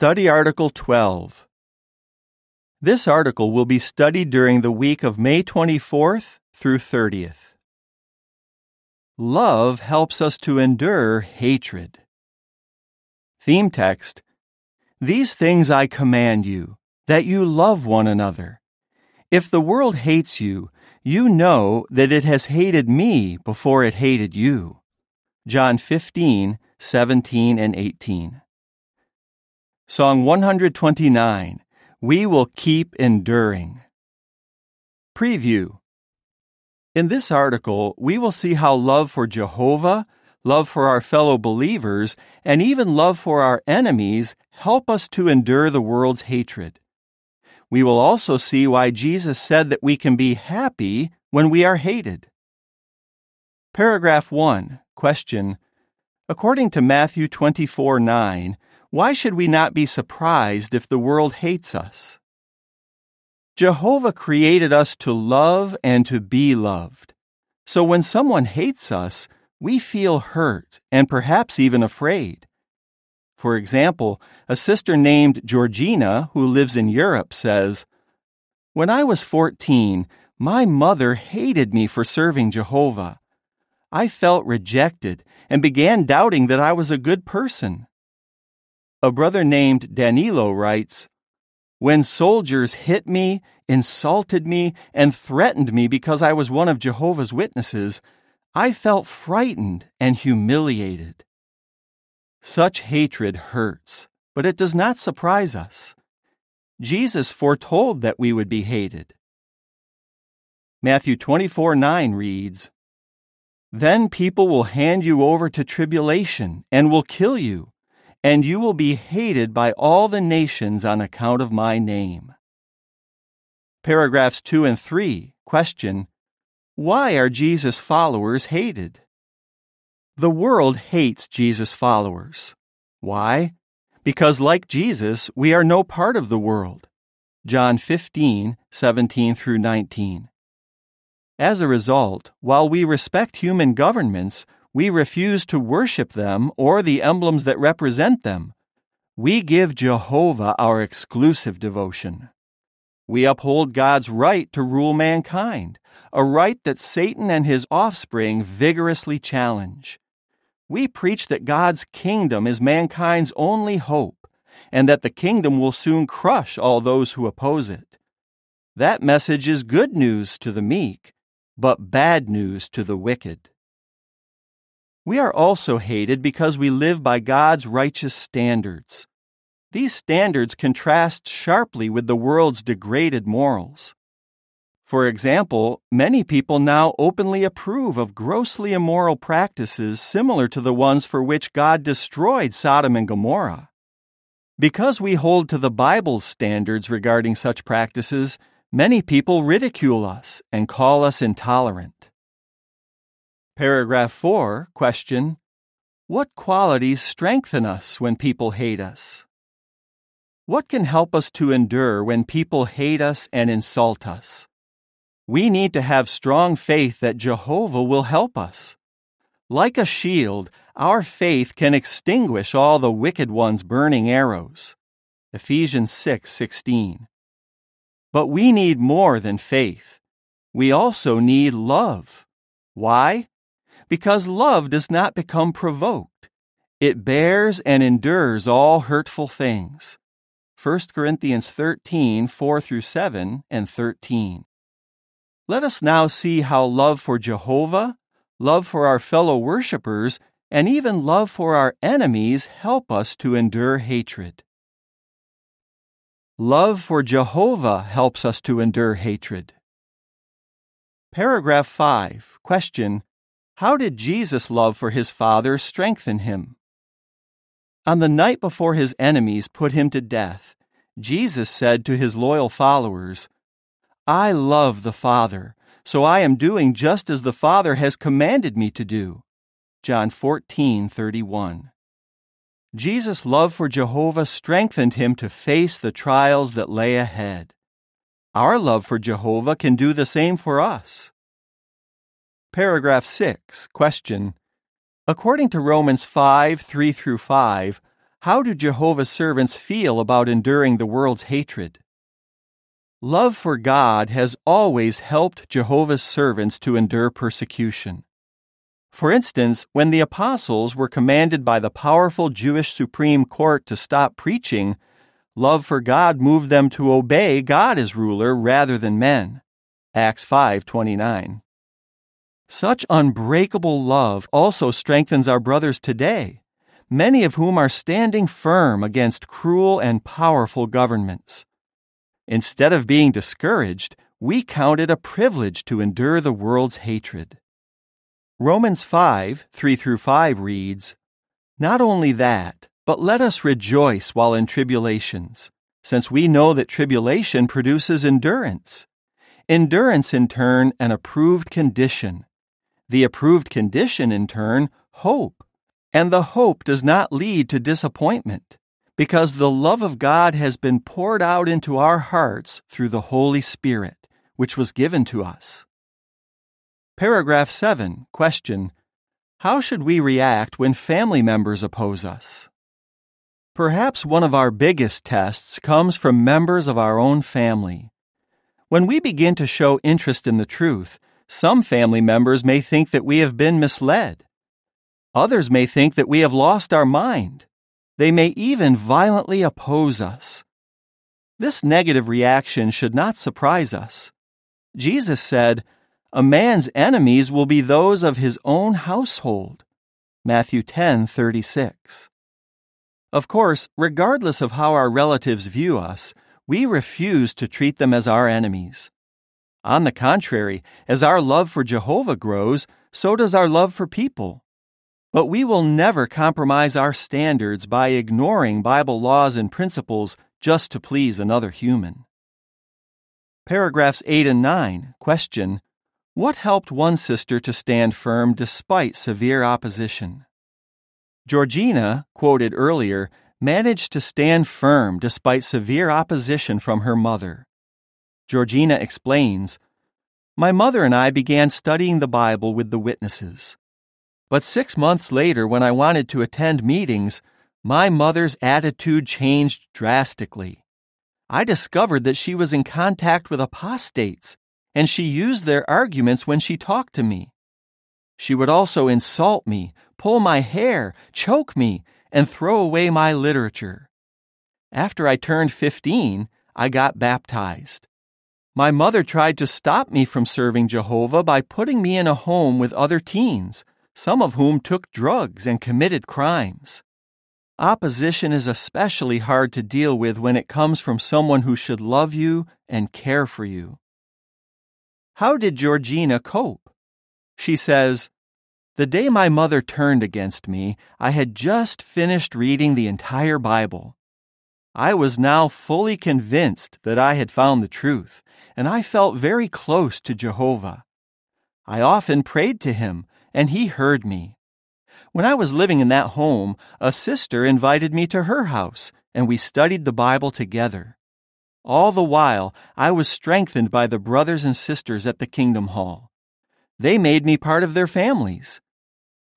Study Article 12. This article will be studied during the week of May 24th through 30th. Love helps us to endure hatred. Theme text These things I command you, that you love one another. If the world hates you, you know that it has hated me before it hated you. John 15, 17 and 18. Song 129 We Will Keep Enduring. Preview In this article, we will see how love for Jehovah, love for our fellow believers, and even love for our enemies help us to endure the world's hatred. We will also see why Jesus said that we can be happy when we are hated. Paragraph 1 Question According to Matthew 24 9, why should we not be surprised if the world hates us? Jehovah created us to love and to be loved. So when someone hates us, we feel hurt and perhaps even afraid. For example, a sister named Georgina, who lives in Europe, says, When I was 14, my mother hated me for serving Jehovah. I felt rejected and began doubting that I was a good person. A brother named Danilo writes When soldiers hit me, insulted me, and threatened me because I was one of Jehovah's Witnesses, I felt frightened and humiliated. Such hatred hurts, but it does not surprise us. Jesus foretold that we would be hated. Matthew 24 9 reads, Then people will hand you over to tribulation and will kill you and you will be hated by all the nations on account of my name. Paragraphs 2 and 3 question Why are Jesus' followers hated? The world hates Jesus' followers. Why? Because, like Jesus, we are no part of the world. John 15, 17 through 19. As a result, while we respect human governments, we refuse to worship them or the emblems that represent them. We give Jehovah our exclusive devotion. We uphold God's right to rule mankind, a right that Satan and his offspring vigorously challenge. We preach that God's kingdom is mankind's only hope, and that the kingdom will soon crush all those who oppose it. That message is good news to the meek, but bad news to the wicked. We are also hated because we live by God's righteous standards. These standards contrast sharply with the world's degraded morals. For example, many people now openly approve of grossly immoral practices similar to the ones for which God destroyed Sodom and Gomorrah. Because we hold to the Bible's standards regarding such practices, many people ridicule us and call us intolerant. Paragraph 4 Question What qualities strengthen us when people hate us? What can help us to endure when people hate us and insult us? We need to have strong faith that Jehovah will help us. Like a shield, our faith can extinguish all the wicked one's burning arrows. Ephesians 6:16. But we need more than faith. We also need love. Why? Because love does not become provoked. It bears and endures all hurtful things. 1 Corinthians 13, 4 through 7 and 13. Let us now see how love for Jehovah, love for our fellow worshippers, and even love for our enemies help us to endure hatred. Love for Jehovah helps us to endure hatred. Paragraph 5. Question how did Jesus' love for his Father strengthen him? On the night before his enemies put him to death, Jesus said to his loyal followers, I love the Father, so I am doing just as the Father has commanded me to do. John 14:31. Jesus' love for Jehovah strengthened him to face the trials that lay ahead. Our love for Jehovah can do the same for us. Paragraph 6. Question. According to Romans 5 3 through 5, how do Jehovah's servants feel about enduring the world's hatred? Love for God has always helped Jehovah's servants to endure persecution. For instance, when the apostles were commanded by the powerful Jewish Supreme Court to stop preaching, love for God moved them to obey God as ruler rather than men. Acts 5:29. Such unbreakable love also strengthens our brothers today, many of whom are standing firm against cruel and powerful governments. Instead of being discouraged, we count it a privilege to endure the world's hatred. Romans 5 3 through 5 reads, Not only that, but let us rejoice while in tribulations, since we know that tribulation produces endurance. Endurance, in turn, an approved condition. The approved condition, in turn, hope. And the hope does not lead to disappointment, because the love of God has been poured out into our hearts through the Holy Spirit, which was given to us. Paragraph 7. Question How should we react when family members oppose us? Perhaps one of our biggest tests comes from members of our own family. When we begin to show interest in the truth, some family members may think that we have been misled. Others may think that we have lost our mind. They may even violently oppose us. This negative reaction should not surprise us. Jesus said, A man's enemies will be those of his own household. Matthew 10:36. Of course, regardless of how our relatives view us, we refuse to treat them as our enemies. On the contrary, as our love for Jehovah grows, so does our love for people. But we will never compromise our standards by ignoring Bible laws and principles just to please another human. Paragraphs 8 and 9 question What helped one sister to stand firm despite severe opposition? Georgina, quoted earlier, managed to stand firm despite severe opposition from her mother. Georgina explains My mother and I began studying the Bible with the witnesses. But six months later, when I wanted to attend meetings, my mother's attitude changed drastically. I discovered that she was in contact with apostates, and she used their arguments when she talked to me. She would also insult me, pull my hair, choke me, and throw away my literature. After I turned 15, I got baptized. My mother tried to stop me from serving Jehovah by putting me in a home with other teens, some of whom took drugs and committed crimes. Opposition is especially hard to deal with when it comes from someone who should love you and care for you. How did Georgina cope? She says, the day my mother turned against me, I had just finished reading the entire Bible. I was now fully convinced that I had found the truth, and I felt very close to Jehovah. I often prayed to him, and he heard me. When I was living in that home, a sister invited me to her house, and we studied the Bible together. All the while, I was strengthened by the brothers and sisters at the Kingdom Hall. They made me part of their families.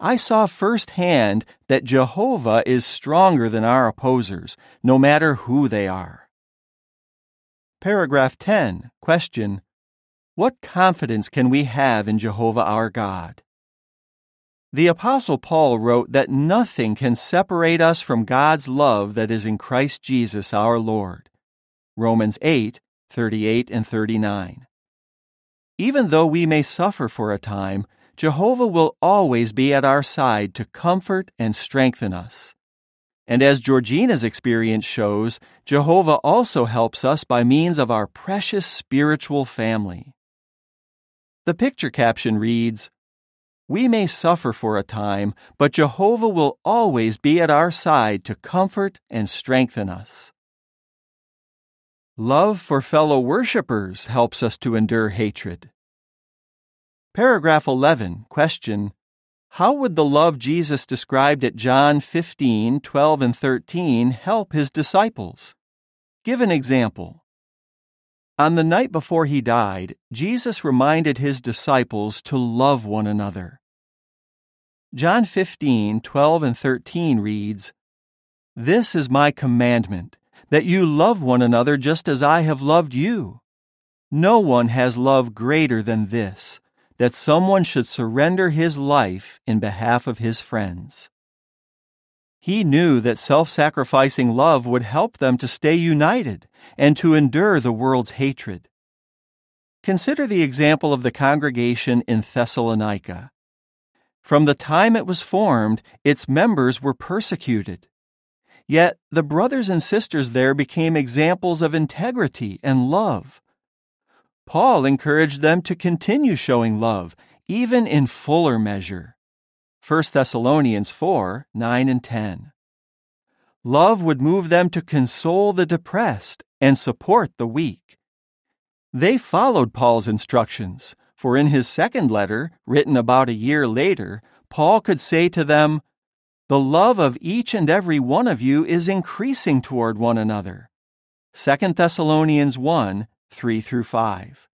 I saw firsthand that Jehovah is stronger than our opposers, no matter who they are. Paragraph 10. Question. What confidence can we have in Jehovah our God? The Apostle Paul wrote that nothing can separate us from God's love that is in Christ Jesus our Lord. Romans 8, 38 and 39. Even though we may suffer for a time, Jehovah will always be at our side to comfort and strengthen us. And as Georgina's experience shows, Jehovah also helps us by means of our precious spiritual family. The picture caption reads We may suffer for a time, but Jehovah will always be at our side to comfort and strengthen us. Love for fellow worshippers helps us to endure hatred. Paragraph 11. Question. How would the love Jesus described at John 15, 12, and 13 help his disciples? Give an example. On the night before he died, Jesus reminded his disciples to love one another. John 15, 12, and 13 reads, This is my commandment, that you love one another just as I have loved you. No one has love greater than this, that someone should surrender his life in behalf of his friends. He knew that self sacrificing love would help them to stay united and to endure the world's hatred. Consider the example of the congregation in Thessalonica. From the time it was formed, its members were persecuted. Yet the brothers and sisters there became examples of integrity and love. Paul encouraged them to continue showing love, even in fuller measure. 1 Thessalonians 4 9 and 10. Love would move them to console the depressed and support the weak. They followed Paul's instructions, for in his second letter, written about a year later, Paul could say to them, The love of each and every one of you is increasing toward one another. 2 Thessalonians 1 3 through 5.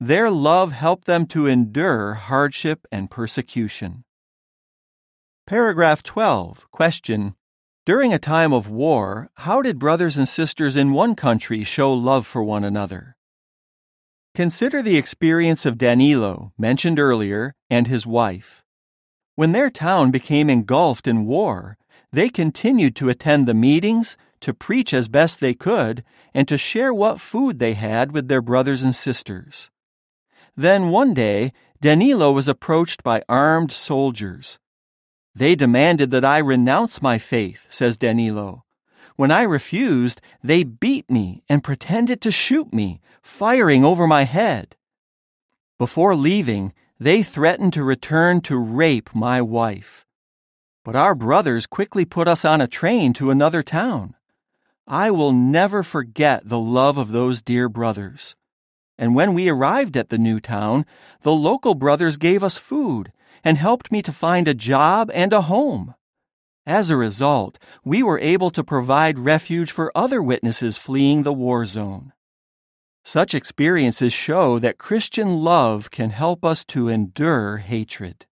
Their love helped them to endure hardship and persecution. Paragraph 12. Question. During a time of war, how did brothers and sisters in one country show love for one another? Consider the experience of Danilo, mentioned earlier, and his wife. When their town became engulfed in war, they continued to attend the meetings, to preach as best they could, and to share what food they had with their brothers and sisters. Then one day, Danilo was approached by armed soldiers. They demanded that I renounce my faith, says Danilo. When I refused, they beat me and pretended to shoot me, firing over my head. Before leaving, they threatened to return to rape my wife. But our brothers quickly put us on a train to another town. I will never forget the love of those dear brothers. And when we arrived at the new town, the local brothers gave us food and helped me to find a job and a home. As a result, we were able to provide refuge for other witnesses fleeing the war zone. Such experiences show that Christian love can help us to endure hatred.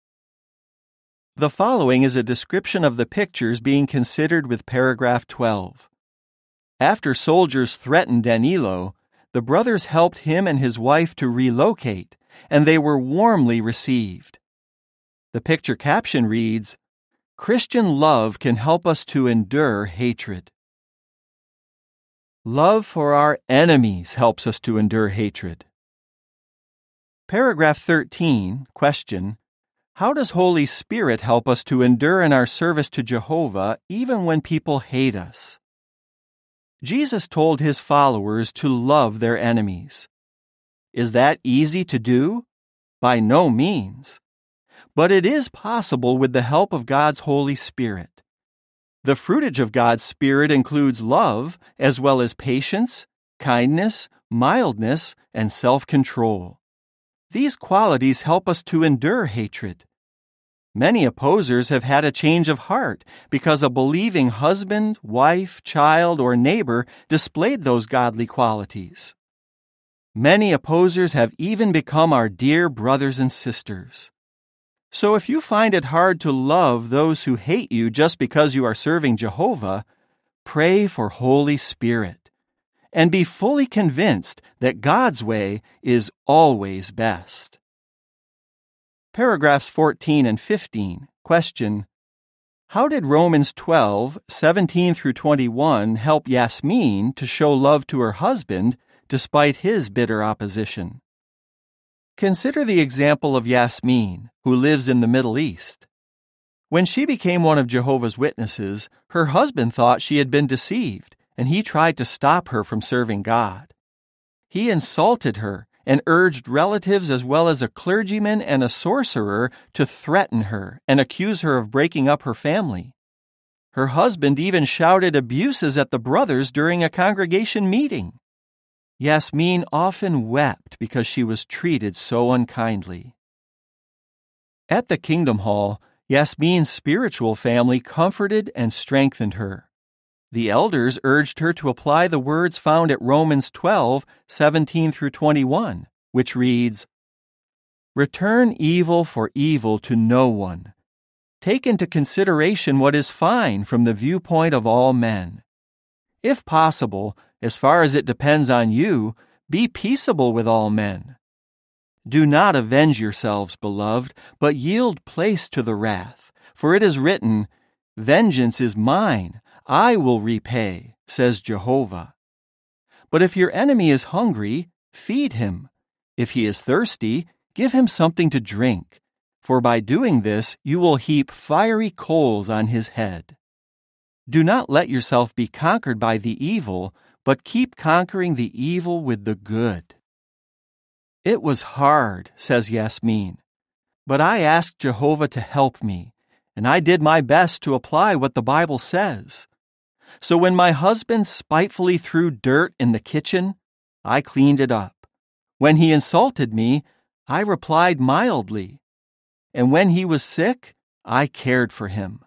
The following is a description of the pictures being considered with paragraph 12. After soldiers threatened Danilo, the brothers helped him and his wife to relocate, and they were warmly received. The picture caption reads Christian love can help us to endure hatred. Love for our enemies helps us to endure hatred. Paragraph 13, question How does Holy Spirit help us to endure in our service to Jehovah even when people hate us? Jesus told his followers to love their enemies. Is that easy to do? By no means but it is possible with the help of God's Holy Spirit. The fruitage of God's Spirit includes love, as well as patience, kindness, mildness, and self control. These qualities help us to endure hatred. Many opposers have had a change of heart because a believing husband, wife, child, or neighbor displayed those godly qualities. Many opposers have even become our dear brothers and sisters. So if you find it hard to love those who hate you just because you are serving Jehovah, pray for Holy Spirit and be fully convinced that God's way is always best. Paragraphs 14 and 15. Question How did Romans 12, 17 through 21 help Yasmin to show love to her husband despite his bitter opposition? Consider the example of Yasmin, who lives in the Middle East. When she became one of Jehovah's Witnesses, her husband thought she had been deceived, and he tried to stop her from serving God. He insulted her and urged relatives as well as a clergyman and a sorcerer to threaten her and accuse her of breaking up her family. Her husband even shouted abuses at the brothers during a congregation meeting. Yasmin often wept because she was treated so unkindly. At the Kingdom Hall, Yasmin's spiritual family comforted and strengthened her. The elders urged her to apply the words found at Romans 12, 17 through 21, which reads, Return evil for evil to no one. take into consideration what is fine from the viewpoint of all men. If possible, as far as it depends on you, be peaceable with all men. Do not avenge yourselves, beloved, but yield place to the wrath. For it is written, Vengeance is mine, I will repay, says Jehovah. But if your enemy is hungry, feed him. If he is thirsty, give him something to drink. For by doing this, you will heap fiery coals on his head. Do not let yourself be conquered by the evil, but keep conquering the evil with the good. It was hard, says Yasmin, but I asked Jehovah to help me, and I did my best to apply what the Bible says. So when my husband spitefully threw dirt in the kitchen, I cleaned it up. When he insulted me, I replied mildly. And when he was sick, I cared for him.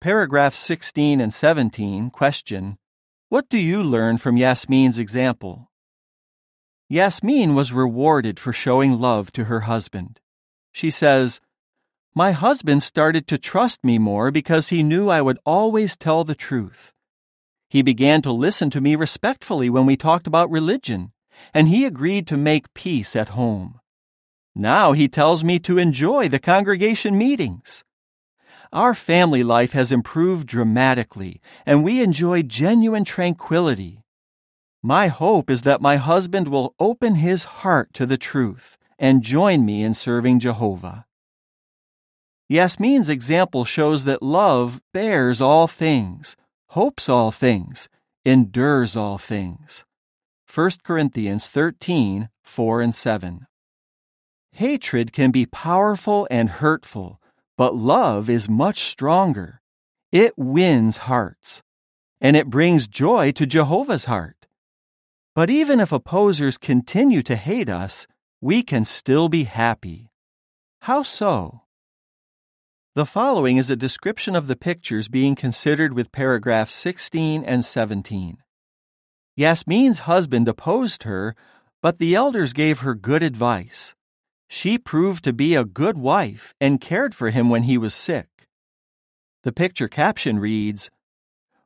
Paragraphs 16 and 17 question What do you learn from Yasmin's example? Yasmin was rewarded for showing love to her husband. She says, My husband started to trust me more because he knew I would always tell the truth. He began to listen to me respectfully when we talked about religion, and he agreed to make peace at home. Now he tells me to enjoy the congregation meetings. Our family life has improved dramatically, and we enjoy genuine tranquility. My hope is that my husband will open his heart to the truth and join me in serving Jehovah. Yasmin's example shows that love bears all things, hopes all things, endures all things. 1 Corinthians 13 4 and 7. Hatred can be powerful and hurtful but love is much stronger. It wins hearts, and it brings joy to Jehovah's heart. But even if opposers continue to hate us, we can still be happy. How so? The following is a description of the pictures being considered with paragraphs 16 and 17. Yasmin's husband opposed her, but the elders gave her good advice. She proved to be a good wife and cared for him when he was sick. The picture caption reads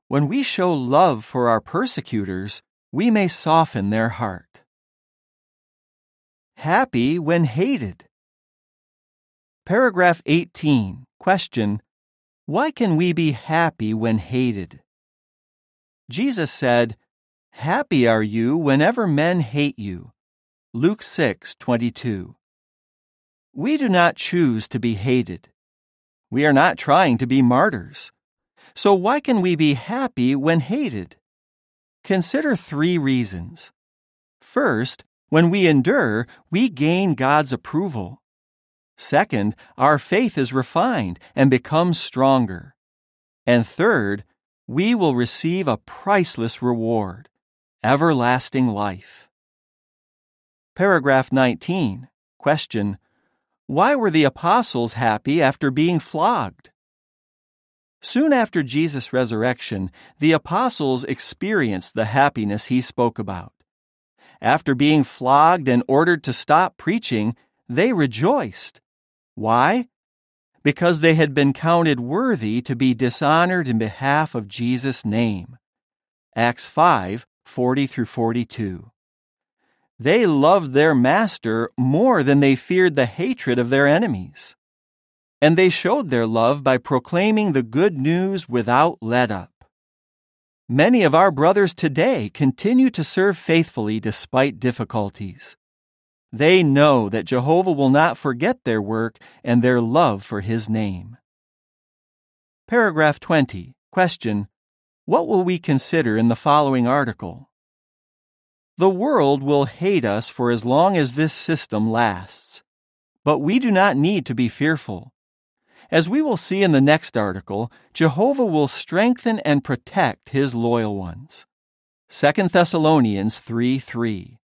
When we show love for our persecutors, we may soften their heart. Happy when hated. Paragraph 18. Question Why can we be happy when hated? Jesus said, Happy are you whenever men hate you. Luke 6 22. We do not choose to be hated. We are not trying to be martyrs. So why can we be happy when hated? Consider three reasons. First, when we endure, we gain God's approval. Second, our faith is refined and becomes stronger. And third, we will receive a priceless reward everlasting life. Paragraph 19. Question why were the apostles happy after being flogged? Soon after Jesus' resurrection, the apostles experienced the happiness he spoke about. After being flogged and ordered to stop preaching, they rejoiced. Why? Because they had been counted worthy to be dishonored in behalf of Jesus' name. Acts 5 40 through 42. They loved their master more than they feared the hatred of their enemies. And they showed their love by proclaiming the good news without let up. Many of our brothers today continue to serve faithfully despite difficulties. They know that Jehovah will not forget their work and their love for his name. Paragraph 20. Question What will we consider in the following article? The world will hate us for as long as this system lasts. But we do not need to be fearful. As we will see in the next article, Jehovah will strengthen and protect his loyal ones. 2 Thessalonians 3 3.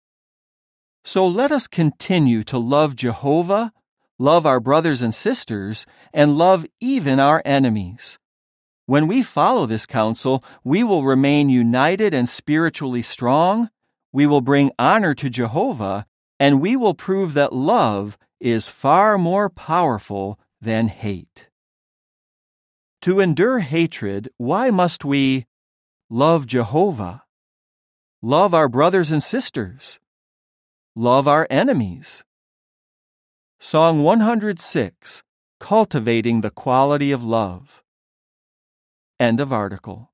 So let us continue to love Jehovah, love our brothers and sisters, and love even our enemies. When we follow this counsel, we will remain united and spiritually strong we will bring honor to Jehovah, and we will prove that love is far more powerful than hate. To endure hatred, why must we love Jehovah, love our brothers and sisters, love our enemies? Song 106 Cultivating the Quality of Love. End of article.